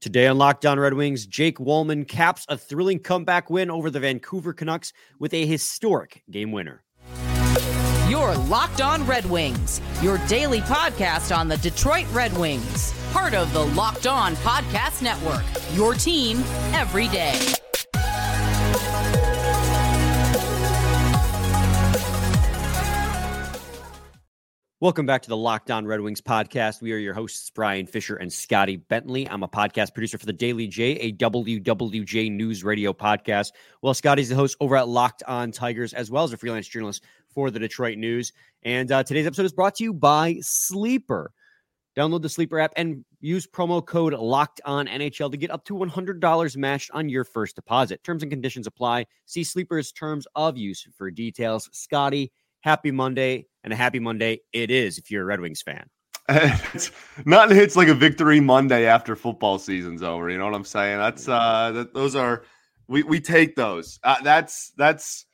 Today on Locked On Red Wings, Jake Walman caps a thrilling comeback win over the Vancouver Canucks with a historic game winner. Your Locked On Red Wings, your daily podcast on the Detroit Red Wings, part of the Locked On Podcast Network. Your team every day. Welcome back to the Locked On Red Wings podcast. We are your hosts, Brian Fisher and Scotty Bentley. I'm a podcast producer for the Daily J, a WWJ News Radio podcast. Well, Scotty's the host over at Locked On Tigers, as well as a freelance journalist for the Detroit News. And uh, today's episode is brought to you by Sleeper. Download the Sleeper app and use promo code Locked On NHL to get up to $100 matched on your first deposit. Terms and conditions apply. See Sleeper's terms of use for details. Scotty, happy Monday and a happy Monday it is if you're a Red Wings fan. it's not hits like a victory Monday after football season's over. You know what I'm saying? That's uh that those are we we take those. Uh, that's that's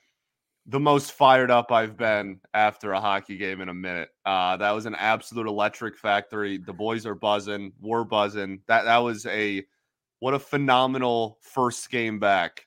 the most fired up I've been after a hockey game in a minute. Uh that was an absolute electric factory. The boys are buzzing, we're buzzing. That that was a what a phenomenal first game back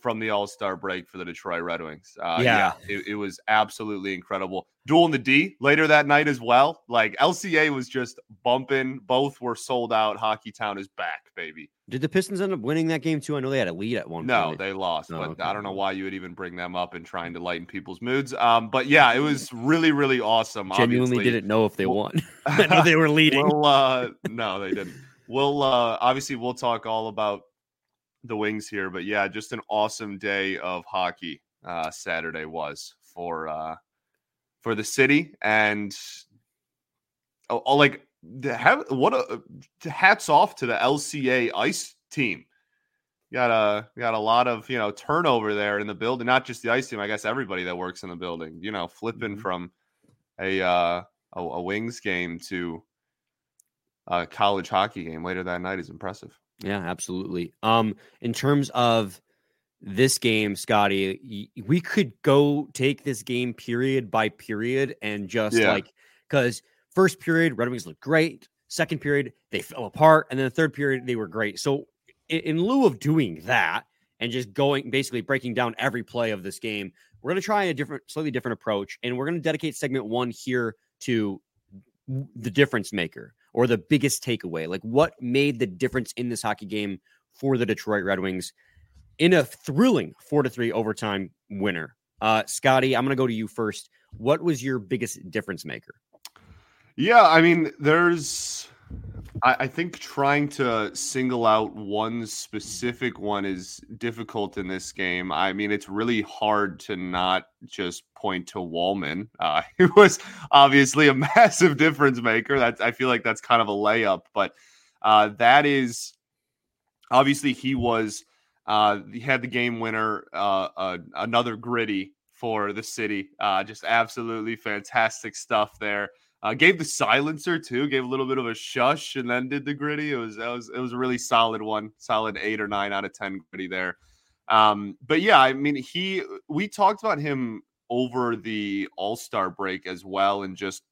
from the All Star break for the Detroit Red Wings. Uh, yeah, yeah it, it, was absolutely incredible. Duel in the D later that night as well. Like LCA was just bumping. Both were sold out. Hockey Town is back, baby. Did the Pistons end up winning that game too? I know they had a lead at one no, point. they lost, oh, but okay. I don't know why you would even bring them up and trying to lighten people's moods. Um, but yeah, it was really, really awesome. Genuinely obviously. didn't know if they won. I know they were leading. well, uh, no, they didn't. We'll uh, obviously we'll talk all about the Wings here, but yeah, just an awesome day of hockey. Uh, Saturday was for uh, for the city, and oh, oh like the have what a hats off to the LCA ice team. Got a got a lot of you know turnover there in the building, not just the ice team. I guess everybody that works in the building. You know, flipping mm-hmm. from a uh, a, a Wings game to a college hockey game later that night is impressive. Yeah, absolutely. Um, in terms of this game, Scotty, we could go take this game period by period and just yeah. like because first period Red Wings looked great, second period they fell apart, and then the third period they were great. So in, in lieu of doing that and just going basically breaking down every play of this game, we're going to try a different, slightly different approach, and we're going to dedicate segment one here to the difference maker or the biggest takeaway? Like, what made the difference in this hockey game for the Detroit Red Wings in a thrilling four to three overtime winner? Uh, Scotty, I'm going to go to you first. What was your biggest difference maker? Yeah, I mean, there's I, I, think trying to single out one specific one is difficult in this game. I mean, it's really hard to not just point to Walman. Uh, he was obviously a massive difference maker. That's I feel like that's kind of a layup, but uh, that is obviously he was uh, he had the game winner, uh, uh, another gritty for the city. Uh, just absolutely fantastic stuff there. Uh, gave the silencer too. Gave a little bit of a shush and then did the gritty. It was that was it was a really solid one. Solid eight or nine out of ten gritty there. Um, but yeah, I mean he we talked about him over the All Star break as well, and just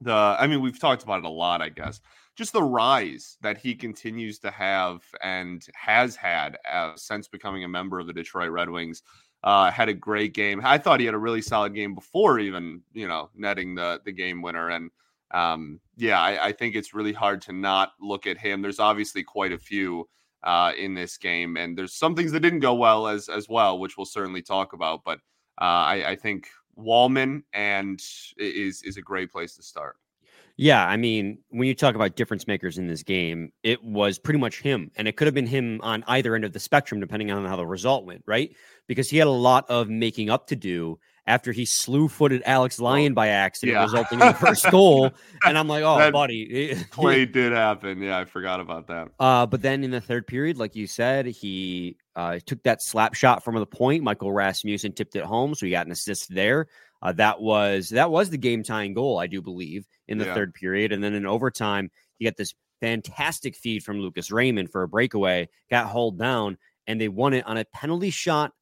the I mean we've talked about it a lot, I guess. Just the rise that he continues to have and has had uh, since becoming a member of the Detroit Red Wings. Uh, had a great game. I thought he had a really solid game before even, you know, netting the the game winner. And um, yeah, I, I, think it's really hard to not look at him. There's obviously quite a few uh, in this game, and there's some things that didn't go well as as well, which we'll certainly talk about. But uh, I, I think Walman and is is a great place to start. Yeah, I mean, when you talk about difference makers in this game, it was pretty much him. And it could have been him on either end of the spectrum, depending on how the result went, right? Because he had a lot of making up to do after he slew footed Alex Lyon by accident, yeah. resulting in the first goal. And I'm like, oh, that buddy. play did happen. Yeah, I forgot about that. Uh, but then in the third period, like you said, he uh, took that slap shot from the point. Michael Rasmussen tipped it home. So he got an assist there. Uh, that was that was the game tying goal, I do believe, in the yeah. third period. And then in overtime, you get this fantastic feed from Lucas Raymond for a breakaway, got hauled down, and they won it on a penalty shot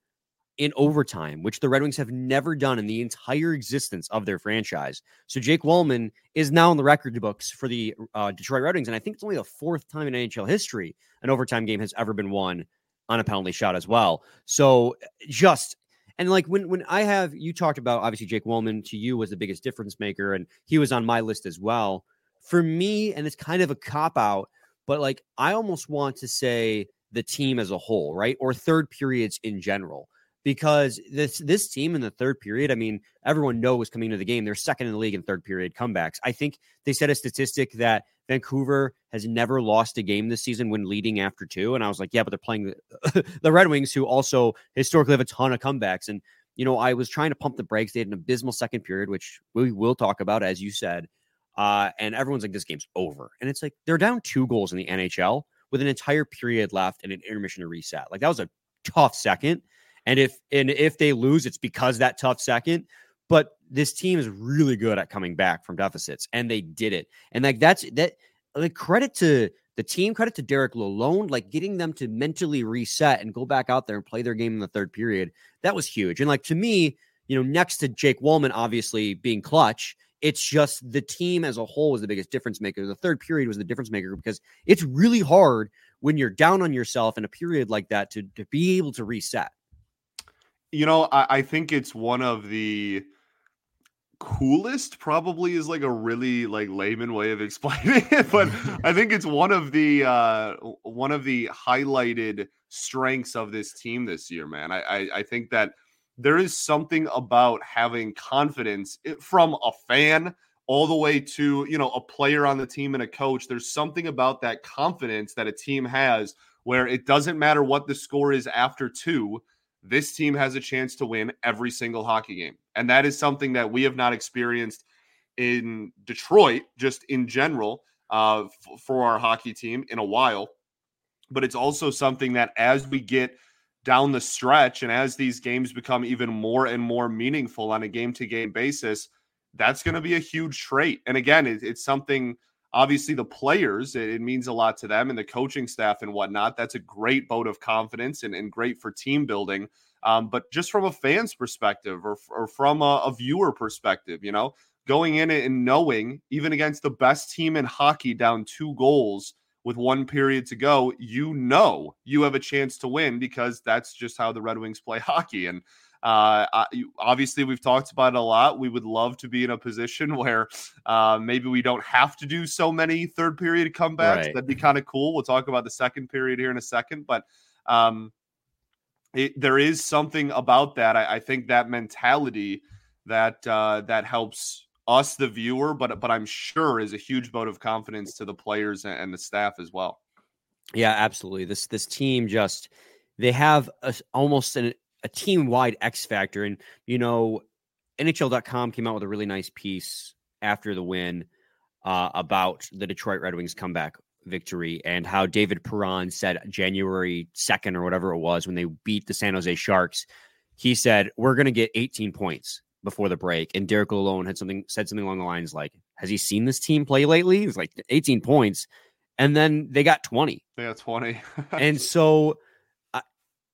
in overtime, which the Red Wings have never done in the entire existence of their franchise. So Jake Walman is now in the record books for the uh, Detroit Red Wings, and I think it's only the fourth time in NHL history an overtime game has ever been won on a penalty shot as well. So just and like when when I have you talked about obviously Jake Walman to you was the biggest difference maker, and he was on my list as well. For me, and it's kind of a cop out, but like I almost want to say the team as a whole, right? Or third periods in general because this this team in the third period, I mean, everyone knows coming into the game, they're second in the league in third period comebacks. I think they said a statistic that Vancouver has never lost a game this season when leading after two. And I was like, yeah, but they're playing the, Red Wings, who also historically have a ton of comebacks. And, you know, I was trying to pump the brakes. They had an abysmal second period, which we will talk about, as you said. Uh, and everyone's like, this game's over. And it's like, they're down two goals in the NHL with an entire period left and an intermission to reset. Like, that was a tough second. And if and if they lose, it's because that tough second. But this team is really good at coming back from deficits, and they did it. And like that's that. Like credit to the team, credit to Derek Lalonde, like getting them to mentally reset and go back out there and play their game in the third period. That was huge. And like to me, you know, next to Jake Walman obviously being clutch, it's just the team as a whole was the biggest difference maker. The third period was the difference maker because it's really hard when you're down on yourself in a period like that to, to be able to reset. You know, I, I think it's one of the coolest probably is like a really like layman way of explaining it but i think it's one of the uh one of the highlighted strengths of this team this year man. I i, I think that there is something about having confidence eh, from a fan all the way to you know a player on the team and a coach there's something about that confidence that a team has where it doesn't matter what the score is after two this team has a chance to win every single hockey game. And that is something that we have not experienced in Detroit, just in general, uh, f- for our hockey team in a while. But it's also something that as we get down the stretch and as these games become even more and more meaningful on a game to game basis, that's going to be a huge trait. And again, it, it's something obviously the players it, means a lot to them and the coaching staff and whatnot. That's a great vote of confidence and, and great for team building. Um, but just from a fan's perspective or, or from a, a, viewer perspective you know going in and knowing even against the best team in hockey down two goals with one period to go you know you have a chance to win because that's just how the red wings play hockey. And uh, obviously, we've talked about it a lot. We would love to be in a position where uh, maybe we don't have to do so many third period comebacks. Right. That'd be kind of cool. We'll talk about the second period here in a second, but um, it, there is something about that. I, I think that mentality that uh, that helps us, the viewer, but but I'm sure is a huge vote of confidence to the players and, and the staff as well. Yeah, absolutely. This this team just they have a, almost an a team wide X factor. And, you know, NHL.com came out with a really nice piece after the win uh, about the Detroit Red Wings comeback victory and how David Perron said January 2nd or whatever it was when they beat the San Jose Sharks. He said, We're going to get 18 points before the break. And Derek Lalonde had something said something along the lines like, Has he seen this team play lately? He's like 18 points. And then they got 20. Yeah, 20. and so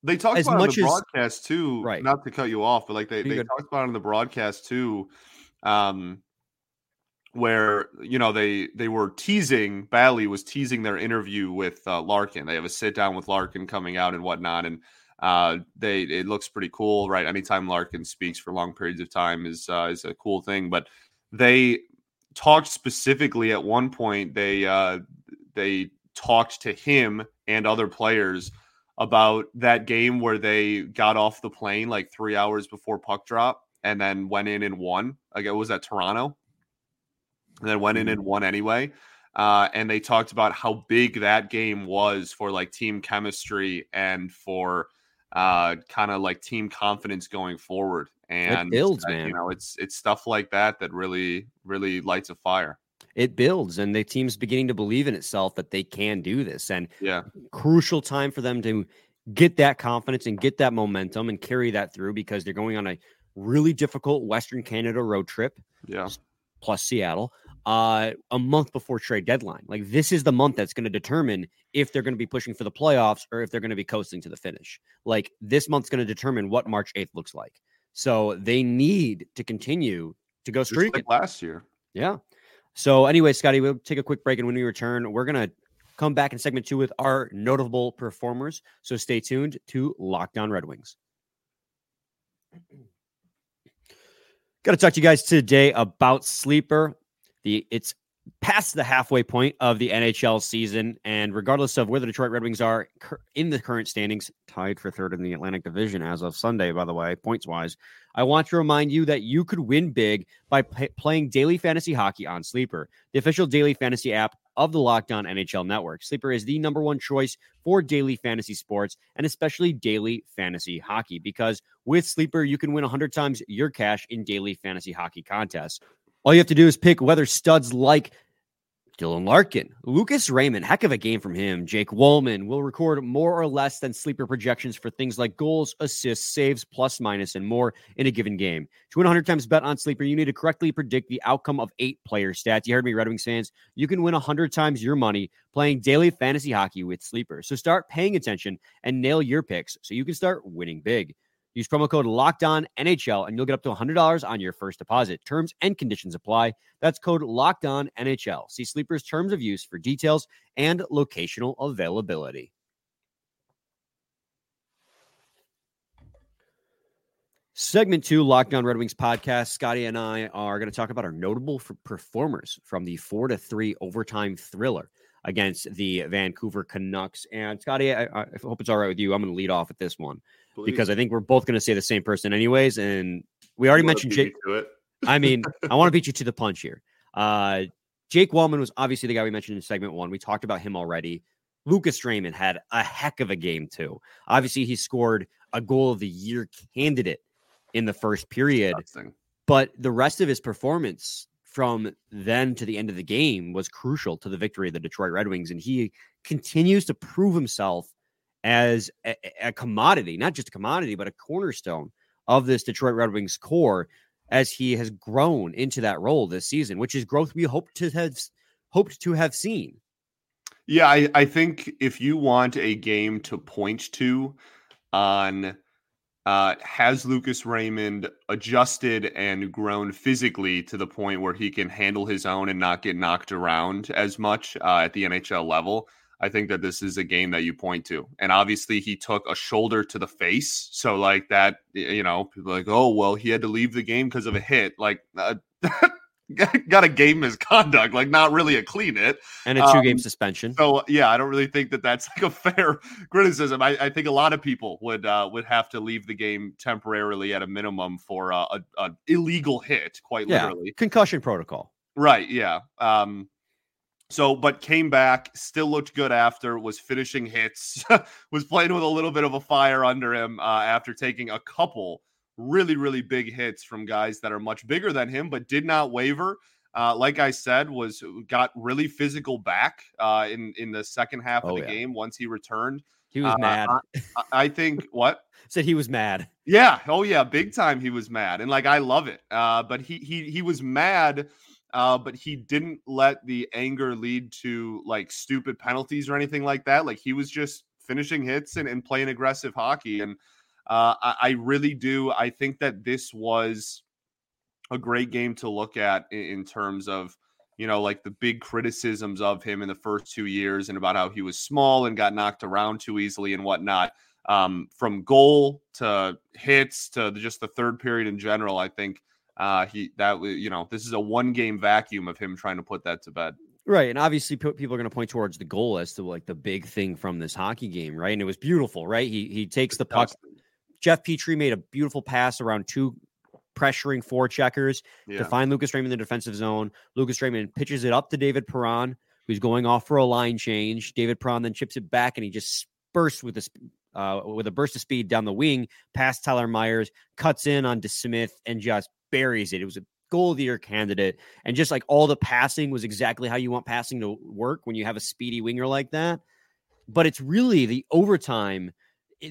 they talked as about it on the as, broadcast too. Right. Not to cut you off, but like they, they talked about it on the broadcast too. Um where you know they they were teasing Bally was teasing their interview with uh, Larkin. They have a sit down with Larkin coming out and whatnot, and uh, they it looks pretty cool, right? Anytime Larkin speaks for long periods of time is uh, is a cool thing. But they talked specifically at one point. They uh, they talked to him and other players about that game where they got off the plane like three hours before puck drop and then went in and won. Like it was at Toronto, and then went in and mm-hmm. won anyway. Uh, and they talked about how big that game was for like team chemistry and for uh, kind of like team confidence going forward. And it builds, uh, man. You know, it's it's stuff like that that really really lights a fire it builds and the team's beginning to believe in itself that they can do this and yeah crucial time for them to get that confidence and get that momentum and carry that through because they're going on a really difficult western canada road trip yeah plus seattle uh, a month before trade deadline. Like this is the month that's going to determine if they're going to be pushing for the playoffs or if they're going to be coasting to the finish. Like this month's going to determine what March 8th looks like. So they need to continue to go streaking. Like last year. Yeah. So anyway, Scotty, we'll take a quick break and when we return, we're going to come back in segment two with our notable performers. So stay tuned to Locked On Red Wings. Got to talk to you guys today about Sleeper. The it's past the halfway point of the NHL season, and regardless of where the Detroit Red Wings are in the current standings, tied for third in the Atlantic Division as of Sunday, by the way, points wise, I want to remind you that you could win big by p- playing daily fantasy hockey on Sleeper, the official daily fantasy app of the Locked On NHL Network. Sleeper is the number one choice for daily fantasy sports and especially daily fantasy hockey because with Sleeper, you can win 100 times your cash in daily fantasy hockey contests. All you have to do is pick whether studs like Dylan Larkin, Lucas Raymond, heck of a game from him. Jake Walman will record more or less than sleeper projections for things like goals, assists, saves, plus, minus, and more in a given game. To win 100 times bet on sleeper, you need to correctly predict the outcome of eight player stats. You heard me, Red Wings fans. You can win 100 times your money playing daily fantasy hockey with sleeper. So start paying attention and nail your picks so you can start winning big. Use promo code Locked On NHL and you'll get up to $100 on your first deposit. Terms and conditions apply. That's code Locked On NHL. See Sleeper's terms of use for details and locational availability. Segment two, Locked On Red Wings podcast. Scotty and I are going to talk about our notable performers from the four to three overtime thriller against the Vancouver Canucks. And Scotty, I, I hope it's all right with you. I'm going to lead off with this one. Please. because I think we're both going to say the same person, anyways. And we already mentioned Jake. I mean, I want to beat you to the punch here. Uh, Jake Walman was obviously the guy we mentioned in segment one. We talked about him already. Lucas Raymond had a heck of a game too. Obviously, he scored a goal of the year candidate in the first period, but the rest of his performance from then to the end of the game was crucial to the victory of the Detroit Red Wings, and he continues to prove himself as a, a, commodity, not just a commodity, but a cornerstone of this Detroit Red Wings core as he has grown into that role this season, which is growth we hope to have hoped to have seen. Yeah, I, I think if you want a game to point to on uh, has Lucas Raymond adjusted and grown physically to the point where he can handle his own and not get knocked around as much uh, at the NHL level? I think that this is a game that you point to. And obviously, he took a shoulder to the face. So, like that, you know, people like, oh, well, he had to leave the game because of a hit. Like, uh, got a game misconduct, like not really a clean hit. And a two um, game suspension. So, yeah, I don't really think that that's like a fair criticism. I, I think a lot of people would uh, would have to leave the game temporarily at a minimum for uh, a, a illegal hit, quite yeah. literally. Concussion protocol. Right. Yeah. Um, so, but came back, still looked good after, was finishing hits, was playing with a little bit of a fire under him uh, after taking a couple really, really big hits from guys that are much bigger than him, but did not waver. Uh, like I said, was got really physical back uh, in in the second half of oh, the yeah. game once he returned. He was uh, mad. I, I, think what said he was mad. Yeah. Oh yeah. Big time. He was mad, and like I love it. Uh, but he he he was mad uh, but he didn't let the anger lead to like stupid penalties or anything like that. Like he was just finishing hits and, and playing aggressive hockey. And uh, I, I, really do. I think that this was a great game to look at in, in terms of, you know, like the big criticisms of him in the first two years and about how he was small and got knocked around too easily and whatnot. Um, from goal to hits to just the third period in general, I think uh, he that you know this is a one game vacuum of him trying to put that to bed. Right, and obviously people are going to point towards the goal as to like the big thing from this hockey game, right? And it was beautiful, right? He he takes the puck. Jeff Petry made a beautiful pass around two pressuring four checkers yeah. to find Lucas Raymond in the defensive zone. Lucas Raymond pitches it up to David Perron, who's going off for a line change. David Perron then chips it back, and he just bursts with a uh, with a burst of speed down the wing, past Tyler Myers, cuts in on DeSmith, and just buries it. It was a goal of the year candidate. And just like all the passing was exactly how you want passing to work when you have a speedy winger like that. But it's really the overtime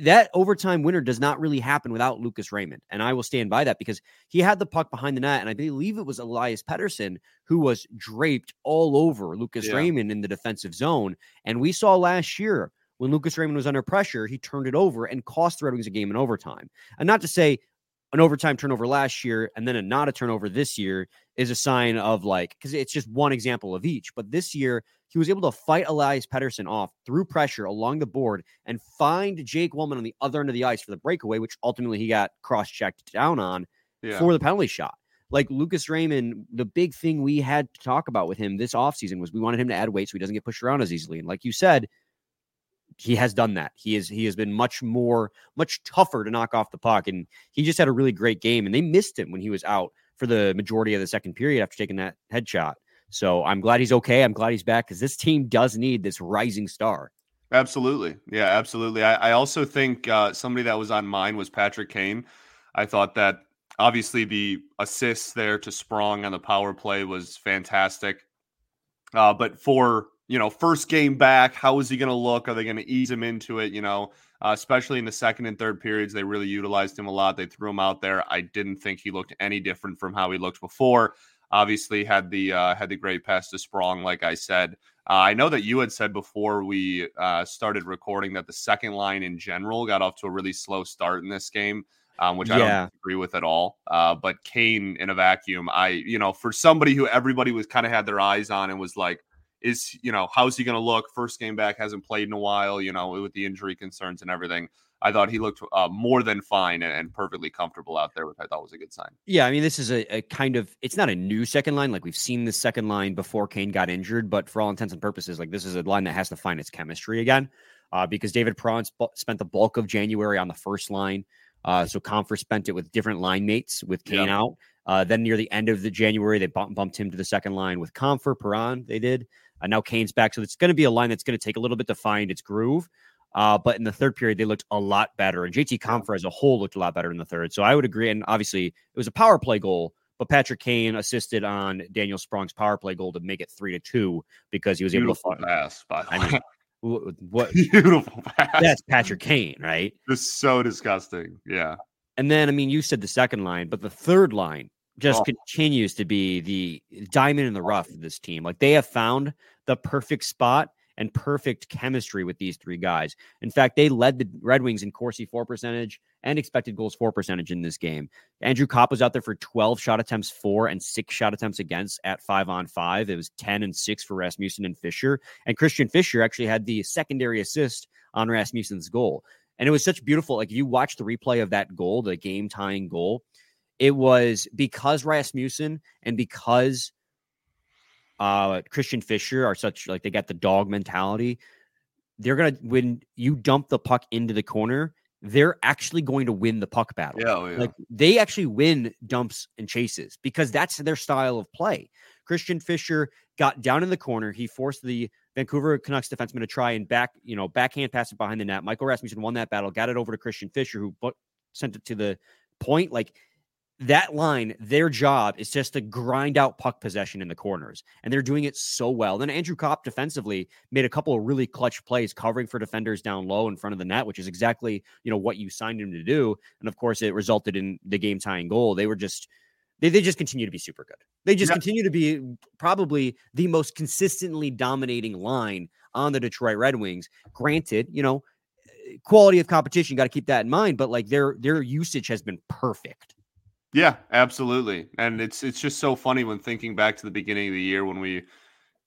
that overtime winner does not really happen without Lucas Raymond. And I will stand by that because he had the puck behind the net. And I believe it was Elias Pettersson who was draped all over Lucas yeah. Raymond in the defensive zone. And we saw last year when Lucas Raymond was under pressure, he turned it over and cost the Red Wings a game in overtime. And not to say an overtime turnover last year and then a not a turnover this year is a sign of like, because it's just one example of each. But this year, he was able to fight Elias Pettersson off through pressure along the board and find Jake Walman on the other end of the ice for the breakaway, which ultimately he got cross checked down on yeah. for the penalty shot. Like Lucas Raymond, the big thing we had to talk about with him this offseason was we wanted him to add weight so he doesn't get pushed around as easily. And like you said, he has done that. He is he has been much more much tougher to knock off the puck, and he just had a really great game. And they missed him when he was out for the majority of the second period after taking that headshot. So I'm glad he's okay. I'm glad he's back because this team does need this rising star. Absolutely, yeah, absolutely. I, I also think uh, somebody that was on mine was Patrick Kane. I thought that obviously the assist there to Sprong on the power play was fantastic. Uh, but for you know, first game back, how is he going to look? Are they going to ease him into it? You know, uh, especially in the second and third periods, they really utilized him a lot. They threw him out there. I didn't think he looked any different from how he looked before. Obviously, had the uh, had the great pass to Sprong, like I said. Uh, I know that you had said before we uh, started recording that the second line in general got off to a really slow start in this game. Um, which I don't agree with at all. Uh, but Kane in a vacuum, I, you know, for somebody who everybody was kind of had their eyes on and was like, is you know how's he going to look first game back hasn't played in a while you know with the injury concerns and everything i thought he looked uh, more than fine and, and, perfectly comfortable out there which i thought was a good sign yeah i mean this is a, a, kind of it's not a new second line like we've seen the second line before kane got injured but for all intents and purposes like this is a line that has to find its chemistry again uh, because david Perron sp- spent the bulk of january on the first line uh, so Compher spent it with different line mates with Kane out. Uh, then near the end of the January, they bump, bumped him to the second line with Compher, Perron. They did. Uh, now Kane's back, so it's going to be a line that's going to take a little bit to find its groove. Uh, but in the third period, they looked a lot better, and JT Compher as a whole looked a lot better in the third. So I would agree. And obviously, it was a power play goal, but Patrick Kane assisted on Daniel Sprong's power play goal to make it three to two because he was Beautiful able to pass. By the I mean, what beautiful pass. That's Patrick Kane, right? It's so disgusting. Yeah. And then, I mean, you said the second line, but the third line just oh. continues to be the eh, diamond in the rough of this team. Like they have found the perfect spot and perfect chemistry with these three guys. In fact, they led the Red Wings in Corsi for percentage and expected goals for percentage in this game. Andrew Copp was out there for 12 shot attempts for and six shot attempts against at five on five. It was 10 and six for Rasmussen and Fisher. And Christian Fisher actually had the secondary assist on Rasmussen's goal. And it was such beautiful. Like you watch the replay of that goal, the game tying goal, it was because Rasmussen and because uh, Christian Fisher are such like they got the dog mentality. They're gonna when you dump the puck into the corner, they're actually going to win the puck battle. Yeah, oh, yeah. Like they actually win dumps and chases because that's their style of play. Christian Fisher got down in the corner. He forced the Vancouver Canucks defenseman to try and back, you know, backhand pass it behind the net. Michael Rasmussen won that battle, got it over to Christian Fisher, who sent it to the point. Like that line, their job is just to grind out puck possession in the corners, and they're doing it so well. Then Andrew Copp defensively made a couple of really clutch plays, covering for defenders down low in front of the net, which is exactly you know what you signed him to do. And of course, it resulted in the game tying goal. They were just they, they just continue to be super good. They just continue to be probably the most consistently dominating line on the Detroit Red Wings. Granted, you know, eh, quality of competition, got to keep that in mind, but like their their usage has been perfect. Yeah, absolutely. And it's it's just so funny when thinking back to the beginning of the year when we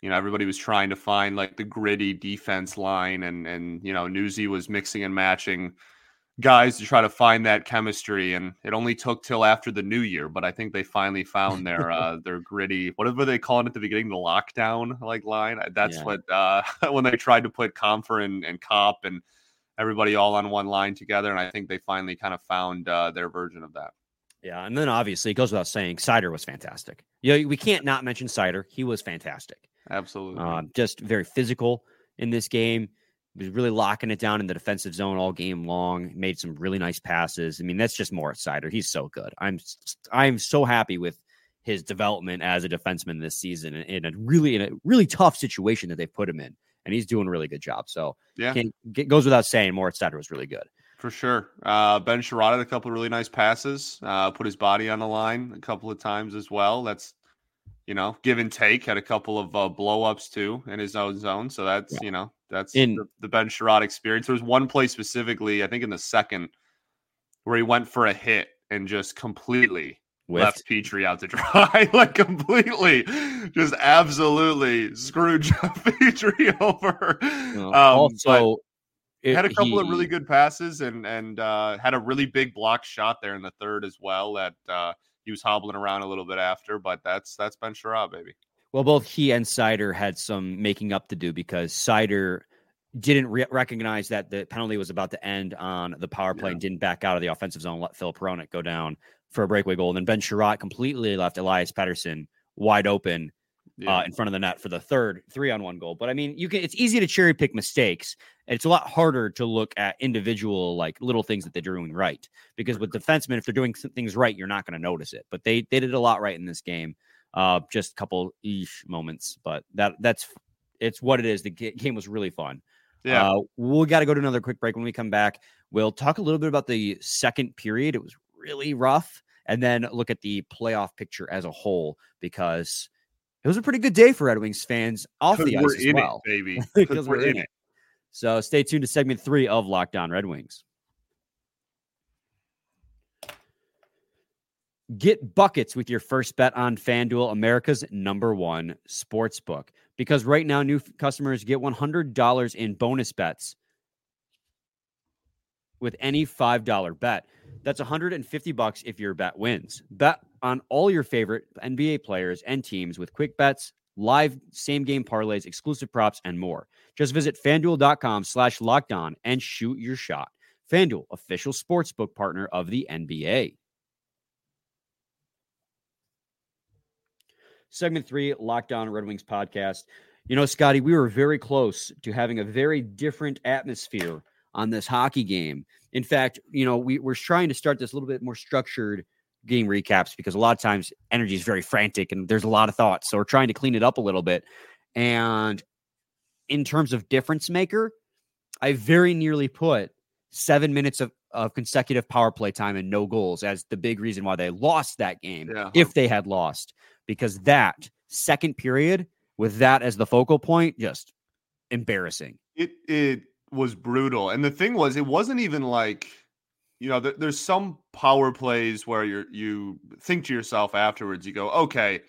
you know everybody was trying to find like the gritty defense line and and you know Newsy was mixing and matching guys to try to find that chemistry and it only took till after the new year but i think they finally found their uh their gritty whatever they called it at the beginning the lockdown like line that's yeah. what uh when they tried to put Compher and, and Copp and everybody all on one line together and i think they finally kind of found uh their version of that yeah, and then obviously it goes without saying, Seider was fantastic. Yeah, you know, we can't not mention Seider. He was fantastic. Absolutely. Uh, just very physical in this game. He was really locking it down in the defensive zone all game long. Made some really nice passes. I mean, that's just more Seider. He's so good. I'm I'm so happy with his development as a defenseman this season in a really in a really tough situation that they've put him in, and he's doing a really good job. So yeah, it goes without saying, Moritz Seider was really good. For sure. Uh, ben Chiarot had a couple of really nice passes. Uh, put his body on the line a couple of times as well. That's you know give and take. Had a couple of uh, blow ups too in his own zone. So that's yeah. you know that's in the, the Ben Chiarot experience. There was one play specifically, I think in the second, where he went for a hit and just completely Whiffed. left Petry out to dry, like completely, just absolutely screwed Jeff Petry over. um, also, it, had a couple he, of really good passes and and uh, had a really big block shot there in the third as well. That uh, he was hobbling around a little bit after, but that's that's Ben Chiarot, baby. Well, both he and Seider had some making up to do because Seider didn't re- recognize that the penalty was about to end on the power play yeah. and didn't back out of the offensive zone, let Phil Hronek go down for a breakaway goal. And then Ben Chiarot completely left Elias Pettersson wide open yeah. uh, in front of the net for the third three on one goal. But I mean, you can it's easy to cherry pick mistakes. And it's a lot harder to look at individual like little things that they're doing right. Because with defensemen, if they're doing things right, you're not going to notice it. But they they did a lot right in this game. Uh, just a couple ish moments, but that that's it's what it is. The game was really fun. Yeah, uh, we got to go to another quick break. When we come back, we'll talk a little bit about the second period. It was really rough, and then look at the playoff picture as a whole because it was a pretty good day for Red Wings fans off the ice as well, it, baby. because we're, we're in it. it. So stay tuned to segment three of Locked On Red Wings. Get buckets with your first bet on FanDuel, America's number one sports book. Because right now, new customers get $100 in bonus bets with any $5 bet. That's 150 bucks if your bet wins. Bet on all your favorite NBA players and teams with quick bets, live same game parlays, exclusive props, and more. Just visit fanduel.com slash locked and shoot your shot. FanDuel, official sportsbook partner of the NBA. Segment three, Locked On Red Wings podcast. You know, Scotty, we were very close to having a very different atmosphere on this hockey game. In fact, you know, we, we're trying to start this a little bit more structured game recaps because a lot of times energy is very frantic and there's a lot of thoughts. So we're trying to clean it up a little bit. And in terms of difference maker, I very nearly put seven minutes of, of consecutive power play time and no goals as the big reason why they lost that game yeah. if they had lost. Because that second period with that as the focal point, just embarrassing. It it was brutal. And the thing was, it wasn't even like you know, th- there's some power plays where you you think to yourself afterwards, you go, okay,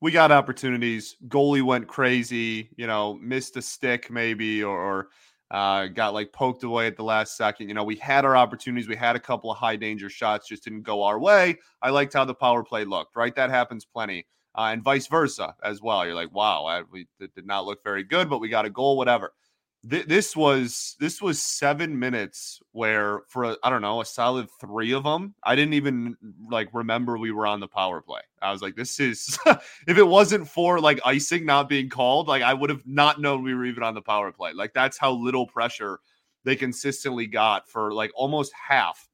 we got opportunities. Goalie went crazy, you know, missed a stick maybe, or, or uh, got like poked away at the last second. You know, we had our opportunities. We had a couple of high danger shots, just didn't go our way. I liked how the power play looked, right? That happens plenty. Uh, and vice versa as well. You're like, wow, I, we did not look very good, but we got a goal, whatever this was this was seven minutes where for I don't know a solid three of them I didn't even like remember we were on the power play. I was like, this is if it wasn't for like icing not being called, like I would have not known we were even on the power play. Like that's how little pressure they consistently got for like almost half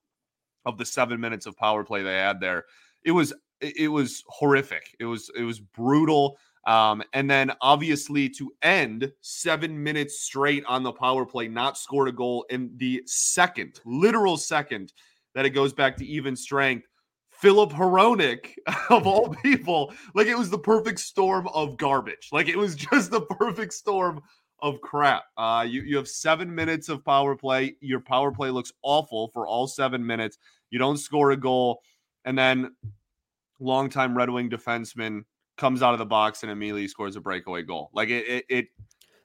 of the seven minutes of power play they had there. It was it was horrific. It was it was brutal. Um, and then obviously to end seven minutes straight on the power play, not scored a goal in the second, literal second that it goes back to even strength. Filip Hronek, of all people, like it was the perfect storm of garbage. Like it was just the perfect storm of crap. Uh, you, you have seven minutes of power play. Your power play looks awful for all seven minutes. You don't score a goal. And then longtime Red Wing defenseman comes out of the box and immediately scores a breakaway goal. Like it, it, it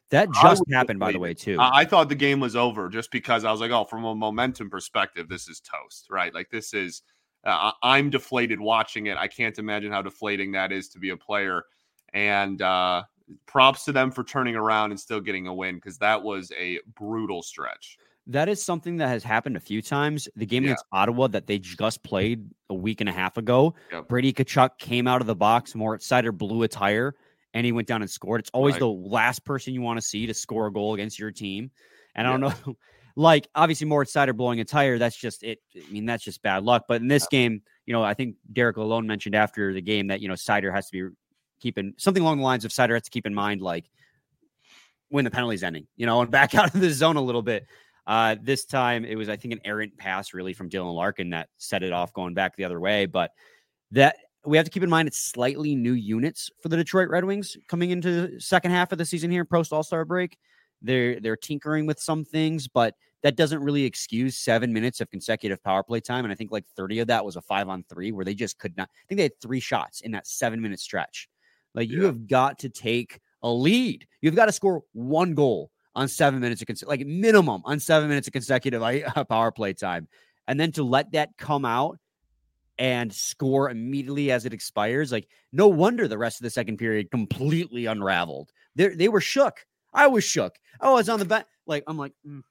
that just happened, by the way, too. I, I, thought the game was over just because I was like, oh, from a momentum perspective, this is toast, right? Like this is, uh, I'm deflated watching it. I can't imagine how deflating that is to be a player. And uh, props to them for turning around and still getting a win because that was a brutal stretch. That is something that has happened a few times. The game yeah. against Ottawa that they just played a week and a half ago, yep. Brady Tkachuk came out of the box. more Seider blew a tire and he went down and scored. It's always right. the last person you want to see to score a goal against your team. And I don't know, like obviously Moritz Seider blowing a tire, that's just it. I mean, that's just bad luck. But in this yeah. game, you know, I think Derek Lalonde mentioned after the game that, you know, Seider has to be keeping something along the lines of Seider has to keep in mind, like, when the penalty's ending, you know, and back out of the zone a little bit. Uh, this time it was, I think, an errant pass really from Dylan Larkin that set it off going back the other way. But that we have to keep in mind it's slightly new units for the Detroit Red Wings coming into the second half of the season here post All Star break. They're they're tinkering with some things, but that doesn't really excuse seven minutes of consecutive power play time. And I think like 30 of that was a five on three where they just could not. I think they had three shots in that seven minute stretch. Like you have got to take a lead. You've got to score one goal on seven minutes of cons- like minimum on seven minutes of consecutive power play time, and then to let that come out and score immediately as it expires. Like no wonder the rest of the second period completely unraveled. They they were shook. I was shook. Oh, I was on the back. Like I'm like. Mm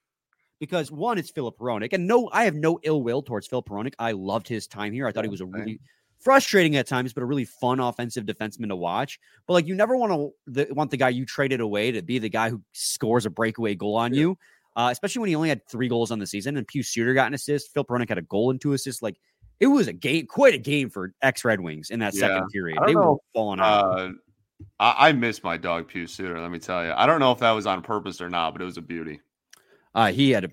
because one, it's Filip Hronek, and no, I have no ill will towards Filip Hronek. I loved his time here. I thought he was a really frustrating at times, but a really fun offensive defenseman to watch. But like, you never want to the, want the guy you traded away to be the guy who scores a breakaway goal on yeah. you, uh, especially when he only had three goals on the season. And Pius Suter got an assist. Phil Hronek had a goal and two assists. Like, it was a game, quite a game for ex Red Wings in that yeah. second period. They know. were falling out. Uh, I, I miss my dog Pius Suter. Let me tell you. I don't know if that was on purpose or not, but it was a beauty. Uh, he had a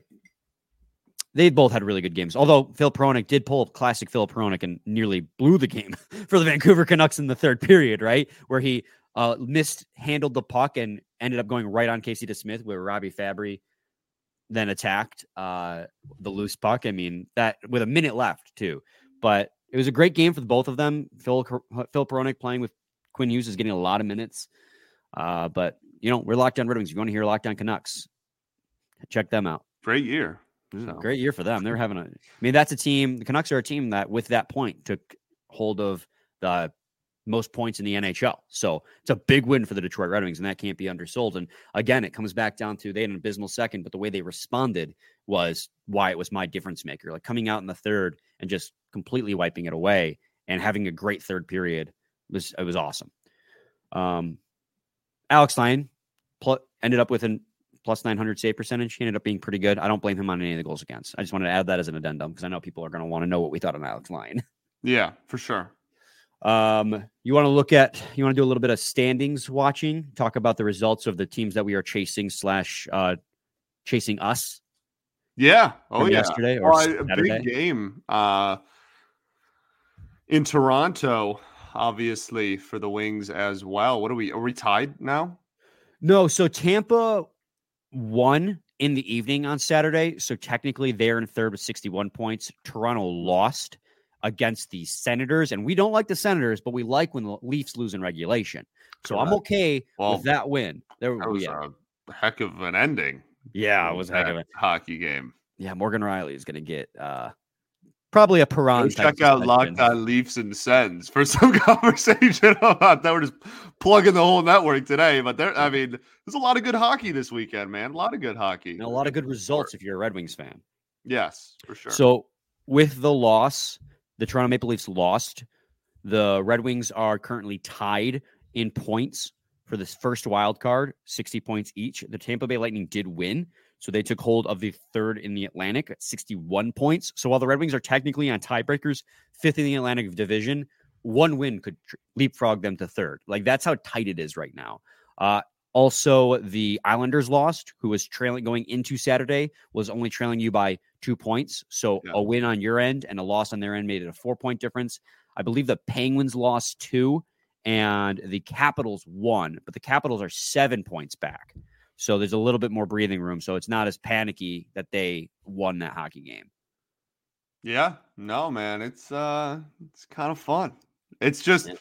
they both had really good games. Although Phil Hronek did pull up classic Phil Hronek and nearly blew the game for the Vancouver Canucks in the third period, right? Where he uh, mishandled the puck and ended up going right on Casey DeSmith, where Robbie Fabbri then attacked uh, the loose puck. I mean, that with a minute left, too. But it was a great game for both of them. Phil Phil Hronek playing with Quinn Hughes is getting a lot of minutes. Uh, but you know, we're locked on Red Wings. If you want to hear locked on Canucks, check them out. Great year. So. Great year for them. They're having a. I mean, that's a team. The Canucks are a team that, with that point, took hold of the most points in the NHL. So it's a big win for the Detroit Red Wings, and that can't be undersold. And again, it comes back down to they had an abysmal second, but the way they responded was why it was my difference maker. Like coming out in the third and just completely wiping it away and having a great third period was it was awesome. Um, Alex Lyon pl- ended up with an plus 900 save percentage. He ended up being pretty good. I don't blame him on any of the goals against. I just wanted to add that as an addendum because I know people are going to want to know what we thought on Alex Lyon. Yeah, for sure. Um, you want to look at, you want to do a little bit of standings watching, talk about the results of the teams that we are chasing slash uh, chasing us. Yeah. Oh, yeah. Yesterday or oh, a big game uh, in Toronto, obviously for the Wings as well. What are we? Are we tied now? No. So Tampa won in the evening on Saturday. So technically they're in third with 61 points. Toronto lost against the Senators. And we don't like the Senators, but we like when the Leafs lose in regulation. So Correct. I'm okay well, with that win. There that was yeah. a heck of an ending. Yeah, it was a heck of a hockey game. Yeah, Morgan Rielly is going to get uh, Probably a piranha. Check out Locked On Leafs and Sens for some conversation about that. We're just plugging the whole network today, but there, I mean, there's a lot of good hockey this weekend, man. A lot of good hockey. And a lot of good results if you're a Red Wings fan. Yes, for sure. So with the loss, the Toronto Maple Leafs lost. The Red Wings are currently tied in points for this first wild card, 60 points each. The Tampa Bay Lightning did win. So they took hold of the third in the Atlantic at 61 points. So while the Red Wings are technically on tiebreakers, fifth in the Atlantic Division, one win could tr- leapfrog them to third. Like that's how tight it is right now. Uh, also, the Islanders lost, who was trailing going into Saturday, was only trailing you by two points. So yeah. a win on your end and a loss on their end made it a four point difference. I believe the Penguins lost two and the Capitals won, but the Capitals are seven points back. So there's a little bit more breathing room. So it's not as panicky that they won that hockey game. Yeah, no, man, it's uh it's kind of fun. It's just yeah.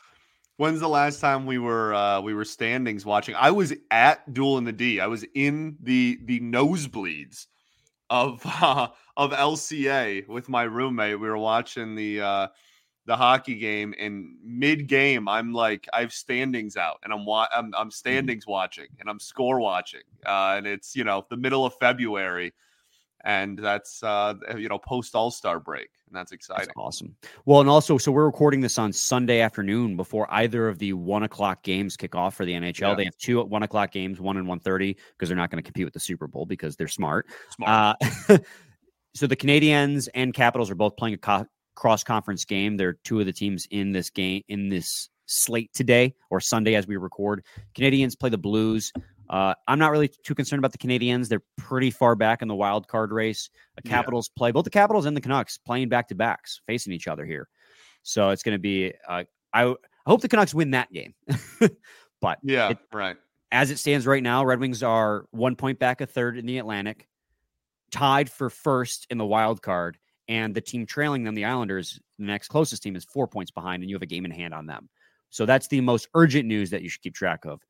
when's the last time we were uh we were standings watching? I was at Duel in the D. I was in the the nosebleeds of uh, of LCA with my roommate. We were watching the uh the hockey game and mid game I'm like I have standings out and I'm wa- I'm, I'm mm-hmm. standings watching and I'm score watching uh, and it's you know the middle of February and that's uh, you know post All Star break and that's exciting. That's awesome. Well, and also so we're recording this on Sunday afternoon before either of the one o'clock games kick off for the NHL. Yeah. They have two at one o'clock games, one and one thirty because they're not going to compete with the Super Bowl because they're smart. Smart. Uh, so the Canadiens and Capitals are both playing a co- cross conference game. They're two of the teams in this game in this slate today or Sunday as we record. Canadiens play the Blues Uh, I'm not really too concerned about the Canadiens. They're pretty far back in the wild card race. The Capitals yeah. play both the Capitals and the Canucks playing back to backs, facing each other here. So it's going to be. Uh, I, I hope the Canucks win that game. but yeah, it, right. As it stands right now, Red Wings are one point back, a third in the Atlantic, tied for first in the wild card, and the team trailing them, the Islanders, the next closest team, is four points behind, and you have a game in hand on them. So that's the most urgent news that you should keep track of.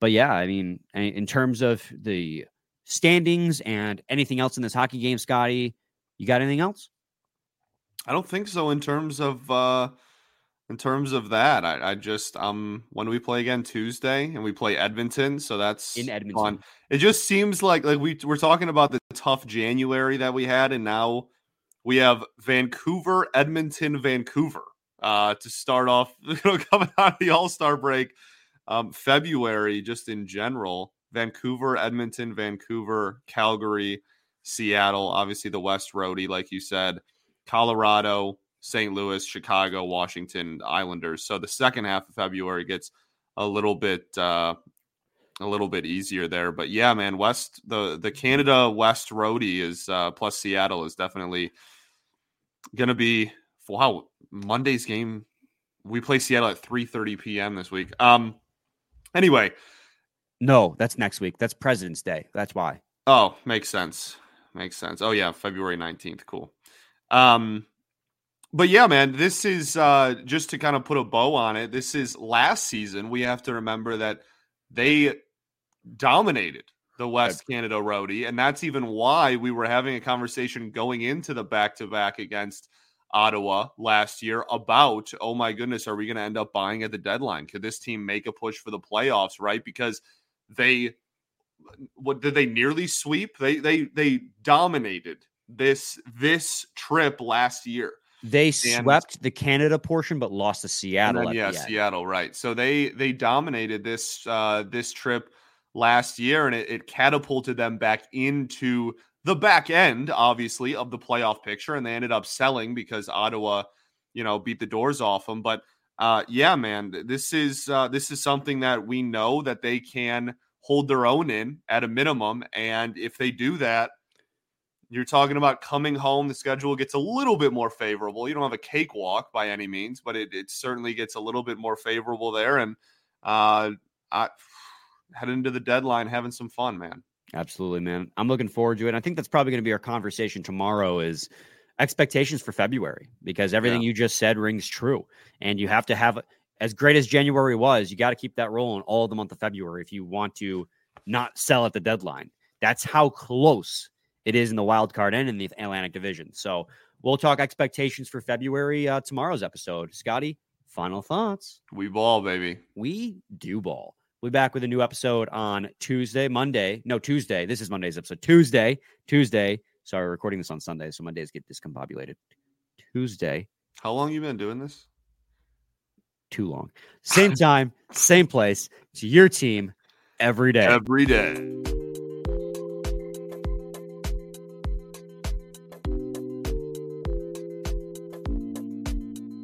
But yeah, I mean, in terms of the standings and anything else in this hockey game, Scotty, you got anything else? I don't think so. In terms of uh in terms of that, I, I just um when we play again Tuesday and we play Edmonton, so that's in Edmonton. Fun. It just seems like like we we're talking about the tough January that we had, and now we have Vancouver, Edmonton, Vancouver uh, to start off. You know, coming out of the All Star break, um, February just in general. Vancouver, Edmonton, Vancouver, Calgary, Seattle. Obviously, the West Roadie, like you said, Colorado, St. Louis, Chicago, Washington, Islanders. So the second half of February gets a little bit uh, a little bit easier there. But yeah, man, West the the Canada West Roadie is uh, plus Seattle is definitely to be wow Monday's game. We play Seattle at 3:30 p.m. this week. Um anyway, no, that's next week. That's President's Day. That's why. Oh, makes sense. Makes sense. Oh yeah, February 19th. Cool. Um but yeah, man, this is uh just to kind of put a bow on it. This is last season. We have to remember that they dominated the West Canada roadie. And that's even why we were having a conversation going into the back to back against Ottawa last year about, oh my goodness, are we going to end up buying at the deadline? Could this team make a push for the playoffs, right? Because they what did they nearly sweep? They they they dominated this this trip last year. They and, swept the Canada portion, but lost to Seattle. Then, yeah, Seattle, right? So they they dominated this uh, this trip last year, and it, it catapulted them back into the back end, obviously, of the playoff picture, and they ended up selling because Ottawa, you know, beat the doors off them. But uh, yeah, man, this is uh, this is something that we know that they can hold their own in at a minimum, and if they do that, you're talking about coming home. The schedule gets a little bit more favorable. You don't have a cakewalk by any means, but it, it certainly gets a little bit more favorable there. And uh, I, heading into the deadline, having some fun, man. Absolutely, man. I'm looking forward to it. I think that's probably going to be our conversation tomorrow is expectations for February because everything yeah. you just said rings true. And you have to have as great as January was, you got to keep that rolling all the month of February if you want to not sell at the deadline. That's how close it is in the wild card and in the Atlantic Division. So we'll talk expectations for February uh, tomorrow's episode. Scotty, final thoughts. We ball, baby. We do ball. We'll be back with a new episode on Tuesday, Monday. No, Tuesday. This is Monday's episode. Tuesday, Tuesday. Sorry, we're recording this on Sunday, so Mondays get discombobulated. Tuesday. How long you been doing this? Too long. Same time, same place. It's your team every day. Every day.